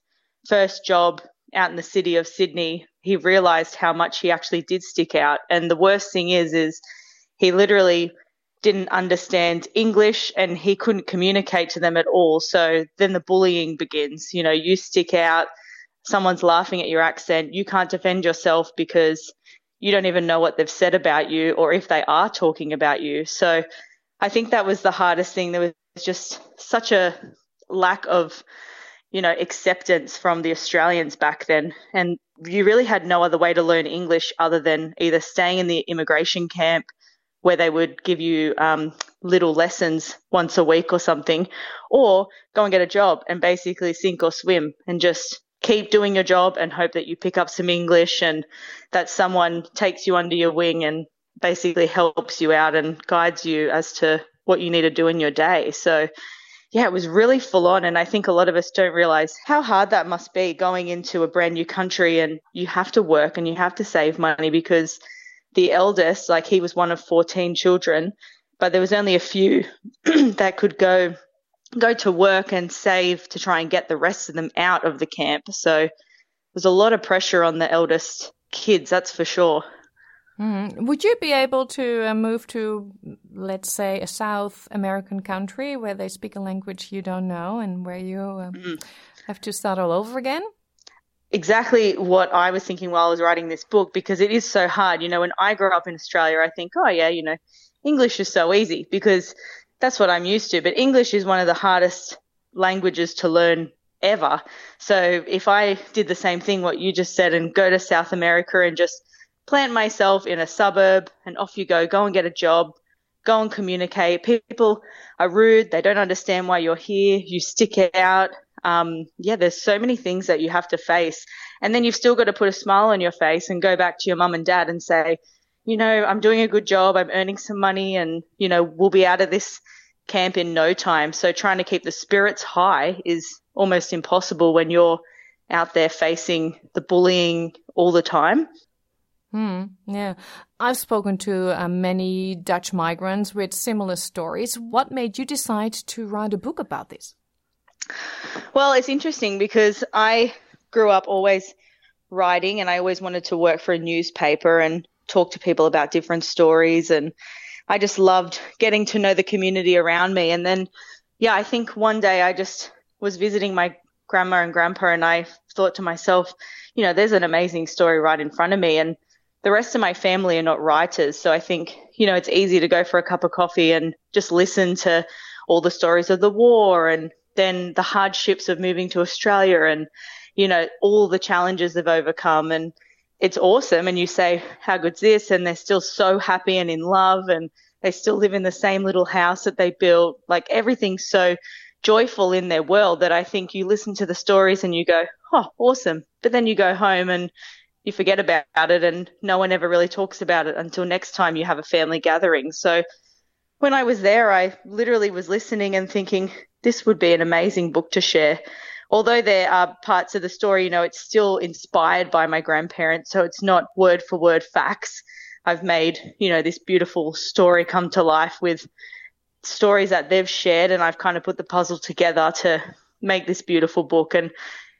first job out in the city of Sydney, he realized how much he actually did stick out. And the worst thing is, is he literally didn't understand English and he couldn't communicate to them at all. So then the bullying begins. You know, you stick out, someone's laughing at your accent, you can't defend yourself because you don't even know what they've said about you or if they are talking about you. So I think that was the hardest thing. There was just such a lack of you know, acceptance from the Australians back then. And you really had no other way to learn English other than either staying in the immigration camp where they would give you um, little lessons once a week or something, or go and get a job and basically sink or swim and just keep doing your job and hope that you pick up some English and that someone takes you under your wing and basically helps you out and guides you as to what you need to do in your day. So yeah, it was really full on. And I think a lot of us don't realize how hard that must be going into a brand new country and you have to work and you have to save money because the eldest, like he was one of 14 children, but there was only a few that could go go to work and save to try and get the rest of them out of the camp. So there's a lot of pressure on the eldest kids, that's for sure. Mm. Would you be able to uh, move to, let's say, a South American country where they speak a language you don't know and where you uh, mm. have to start all over again? Exactly what I was thinking while I was writing this book because it is so hard. You know, when I grew up in Australia, I think, oh, yeah, you know, English is so easy because that's what I'm used to. But English is one of the hardest languages to learn ever. So if I did the same thing, what you just said, and go to South America and just plant myself in a suburb and off you go, go and get a job, go and communicate. People are rude. They don't understand why you're here. You stick out. Um, yeah, there's so many things that you have to face. And then you've still got to put a smile on your face and go back to your mum and dad and say, you know, I'm doing a good job. I'm earning some money and, you know, we'll be out of this camp in no time. So trying to keep the spirits high is almost impossible when you're out there facing the bullying all the time. Hmm, yeah. I've spoken to uh, many Dutch migrants with similar stories. What made you decide to write a book about this? Well, it's interesting because I grew up always writing and I always wanted to work for a newspaper and talk to people about different stories. And I just loved getting to know the community around me. And then, yeah, I think one day I just was visiting my grandma and grandpa and I thought to myself, you know, there's an amazing story right in front of me. And the rest of my family are not writers. So I think, you know, it's easy to go for a cup of coffee and just listen to all the stories of the war and then the hardships of moving to Australia and, you know, all the challenges they've overcome. And it's awesome. And you say, how good's this? And they're still so happy and in love and they still live in the same little house that they built. Like everything's so joyful in their world that I think you listen to the stories and you go, oh, awesome. But then you go home and you forget about it and no one ever really talks about it until next time you have a family gathering. So when I was there, I literally was listening and thinking, this would be an amazing book to share. Although there are parts of the story, you know, it's still inspired by my grandparents, so it's not word for word facts. I've made, you know, this beautiful story come to life with stories that they've shared, and I've kind of put the puzzle together to make this beautiful book. And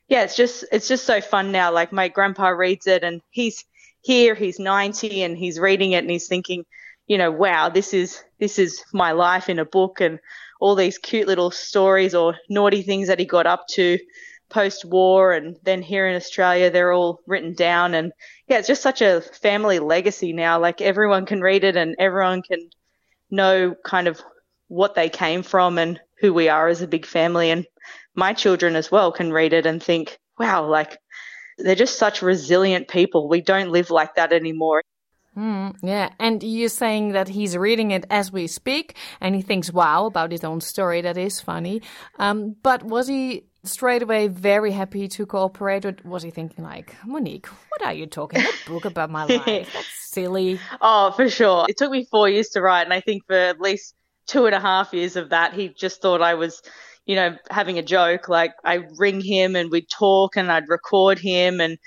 yeah, it's just it's just so fun now. Like my grandpa reads it and he's here, he's 90 and he's reading it and he's thinking, you know, wow, this is this is my life in a book and all these cute little stories or naughty things that he got up to post war. And then here in Australia, they're all written down. And yeah, it's just such a family legacy now. Like everyone can read it and everyone can know kind of what they came from and who we are as a big family. And my children as well can read it and think, wow, like they're just such resilient people. We don't live like that anymore. Mm, yeah, and you're saying that he's reading it as we speak, and he thinks, "Wow!" about his own story. That is funny. Um, but was he straight away very happy to cooperate, or was he thinking like, "Monique, what are you talking? A book about my life? That's silly." Oh, for sure. It took me four years to write, and I think for at least two and a half years of that, he just thought I was you know, having a joke. Like I ring him and we'd talk and I'd record him. And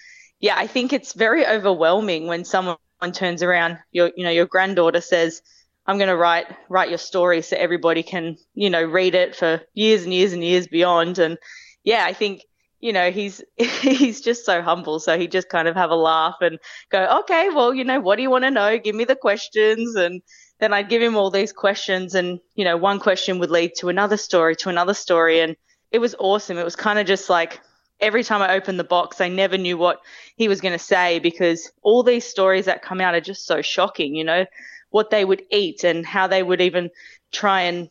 yeah, I think it's very overwhelming when someone turns around, your, you know, your granddaughter says, I'm going to write, write your story so everybody can, you know, read it for years and years and years beyond. And yeah, I think, you know, he's, he's just so humble. So he just kind of have a laugh and go, okay, well, you know, what do you want to know? Give me the questions. And, then I'd give him all these questions and, you know, one question would lead to another story, to another story. And it was awesome. It was kind of just like every time I opened the box, I never knew what he was going to say because all these stories that come out are just so shocking, you know, what they would eat and how they would even try and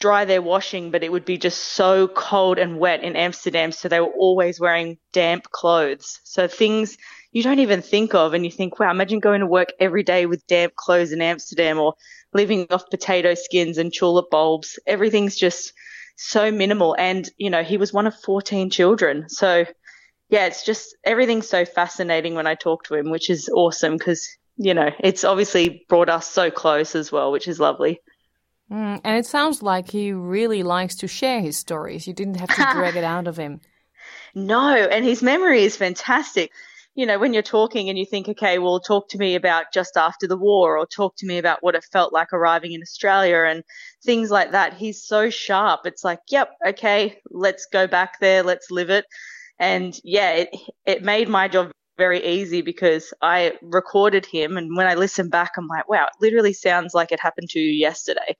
dry their washing, but it would be just so cold and wet in Amsterdam. So they were always wearing damp clothes. So things you don't even think of. And you think, wow, imagine going to work every day with damp clothes in Amsterdam or living off potato skins and tulip bulbs. Everything's just so minimal. And, you know, he was one of 14 children. So, yeah, it's just everything's so fascinating when I talk to him, which is awesome because, you know, it's obviously brought us so close as well, which is lovely. Mm, and it sounds like he really likes to share his stories. You didn't have to drag it out of him. No, and his memory is fantastic you know, when you're talking and you think, okay, well, talk to me about just after the war or talk to me about what it felt like arriving in Australia and things like that. He's so sharp. It's like, yep, okay, let's go back there, let's live it. And yeah, it, it made my job very easy because I recorded him. And when I listen back, I'm like, wow, it literally sounds like it happened to you yesterday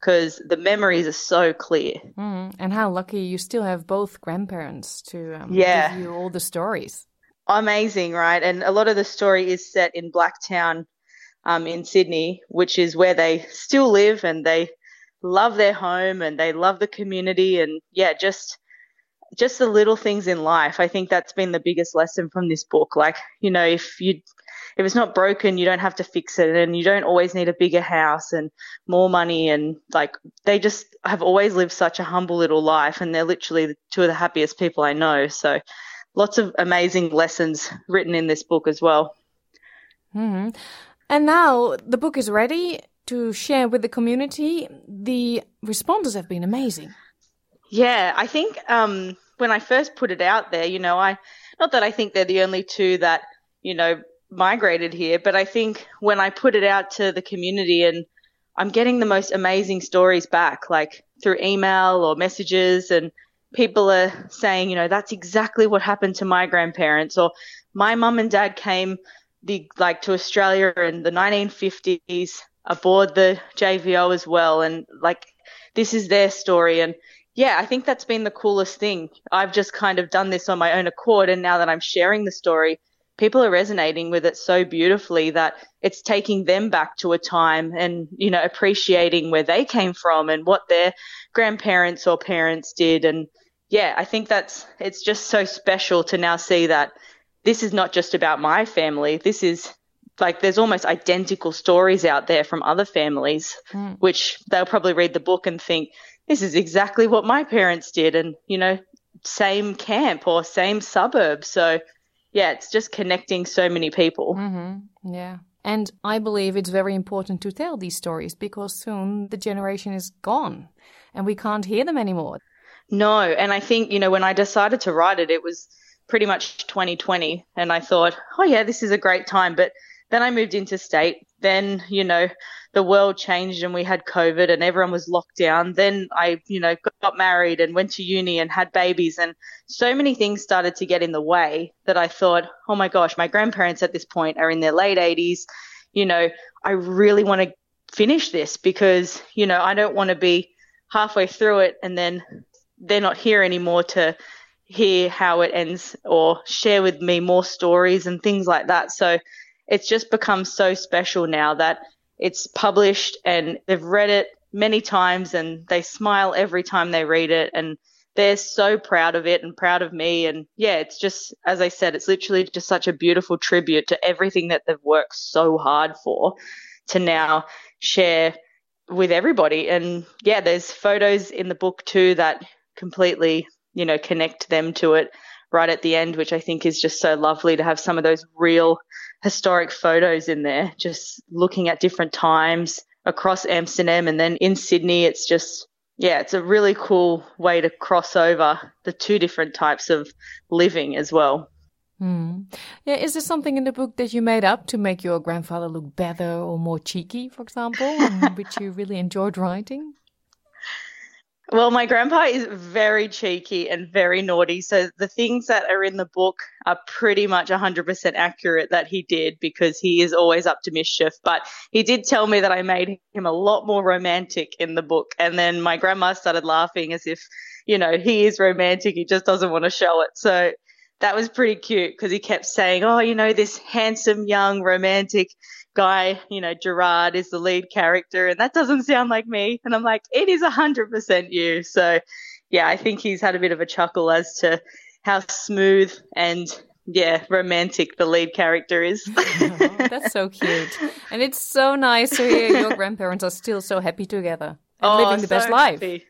because the memories are so clear. Mm, and how lucky you still have both grandparents to um, yeah. give you all the stories amazing, right? And a lot of the story is set in Blacktown um, in Sydney, which is where they still live and they love their home and they love the community and yeah, just just the little things in life. I think that's been the biggest lesson from this book. Like, you know, if you if it's not broken, you don't have to fix it and you don't always need a bigger house and more money and like they just have always lived such a humble little life and they're literally two of the happiest people I know. So lots of amazing lessons written in this book as well. Mm-hmm. And now the book is ready to share with the community. The responses have been amazing. Yeah, I think um, when I first put it out there, you know, I not that I think they're the only two that you know migrated here, but I think when I put it out to the community and I'm getting the most amazing stories back, like through email or messages, and people are saying, you know, that's exactly what happened to my grandparents, or my mum and dad came the like to Australia in the 1950s aboard the JVO as well, and like this is their story, and yeah, I think that's been the coolest thing. I've just kind of done this on my own accord, and now that I'm sharing the story, people are resonating with it so beautifully that it's taking them back to a time and you know appreciating where they came from and what their grandparents or parents did and yeah, I think that's it's just so special to now see that this is not just about my family. This is like there's almost identical stories out there from other families, mm. which they'll probably read the book and think this is exactly what my parents did, and you know, same camp or same suburb. So yeah, it's just connecting so many people. Mm-hmm. Yeah. And I believe it's very important to tell these stories because soon the generation is gone and we can't hear them anymore. No, and I think, you know, when I decided to write it, it was pretty much 2020 and I thought, oh yeah, this is a great time. But then I moved into state. Then, you know, the world changed and we had COVID and everyone was locked down. Then I, you know, got married and went to uni and had babies and so many things started to get in the way that I thought, oh my gosh, my grandparents at this point are in their late 80s. You know, I really want to finish this because, you know, I don't want to be halfway through it and then they're not here anymore to hear how it ends or share with me more stories and things like that. So it's just become so special now that it's published and they've read it many times and they smile every time they read it and they're so proud of it and proud of me. And yeah it's just as i said it's literally just such a beautiful tribute to everything that they've worked so hard for to now share with everybody. And yeah there's photos in the book too that completely you know connect them to it right at the end which i think is just so lovely to have some of those real historic photos in there just looking at different times across Amsterdam and then in Sydney. It's just, yeah, it's a really cool way to cross over the two different types of living as well. Hmm. Yeah, is there something in the book that you made up to make your grandfather look better or more cheeky, for example, which you really enjoyed writing? Well, my grandpa is very cheeky and very naughty. So the things that are in the book are pretty much 100% accurate that he did because he is always up to mischief. But he did tell me that I made him a lot more romantic in the book. And then my grandma started laughing as if, you know, he is romantic. He just doesn't want to show it. So that was pretty cute because he kept saying, oh, you know, this handsome, young, romantic guy, you know, Gerard is the lead character, and that doesn't sound like me. And I'm like, it is 100% you. So, yeah, I think he's had a bit of a chuckle as to how smooth and yeah, romantic the lead character is. oh, that's so cute. And it's so nice to hear your grandparents are still so happy together and oh, living the so best life. Happy.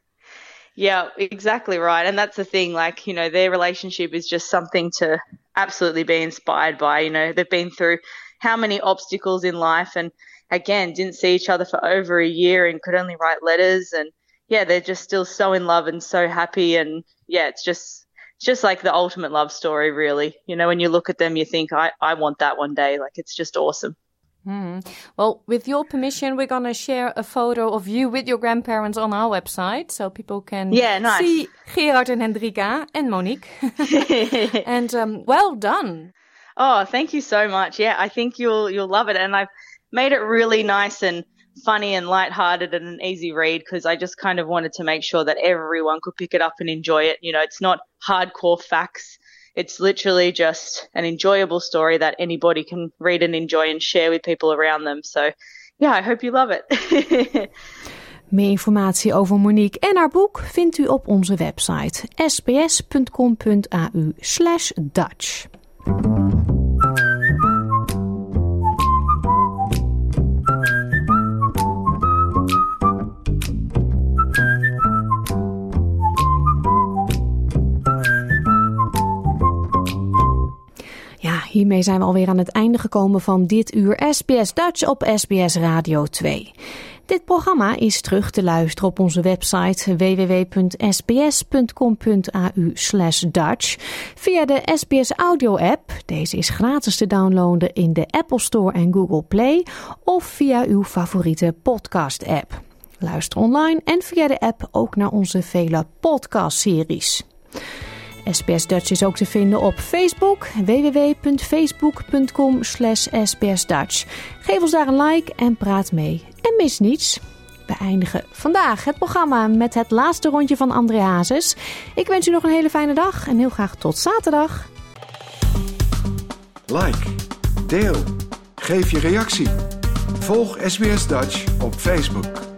Yeah, exactly right. And that's the thing, like, you know, their relationship is just something to absolutely be inspired by. You know, they've been through how many obstacles in life and again didn't see each other for over a year and could only write letters and yeah they're just still so in love and so happy and yeah it's just it's just like the ultimate love story really you know when you look at them you think i i want that one day like it's just awesome Hmm. Well, with your permission, we're going to share a photo of you with your grandparents on our website so people can yeah, nice. see Gerard and Hendrika and Monique. and um, well done. Oh, thank you so much. Yeah, I think you'll you'll love it, and I've made it really nice and funny and light-hearted and an easy read because I just kind of wanted to make sure that everyone could pick it up and enjoy it. You know, it's not hardcore facts. It's literally just an enjoyable story that anybody can read and enjoy and share with people around them. So, yeah, I hope you love it. Meer informatie over Monique en haar boek vindt u op onze website sbs.com.au/dutch. hiermee zijn we alweer aan het einde gekomen van dit uur SBS Dutch op SBS Radio 2. Dit programma is terug te luisteren op onze website www.sbs.com.au Dutch via de SBS Audio app. Deze is gratis te downloaden in de Apple Store en Google Play of via uw favoriete podcast app. Luister online en via de app ook naar onze vele podcastseries. SBS Dutch is ook te vinden op Facebook, www.facebook.com sbsdutch. Geef ons daar een like en praat mee. En mis niets. We eindigen vandaag het programma met het laatste rondje van André Hazes. Ik wens u nog een hele fijne dag en heel graag tot zaterdag. Like, deel, geef je reactie. Volg SBS Dutch op Facebook.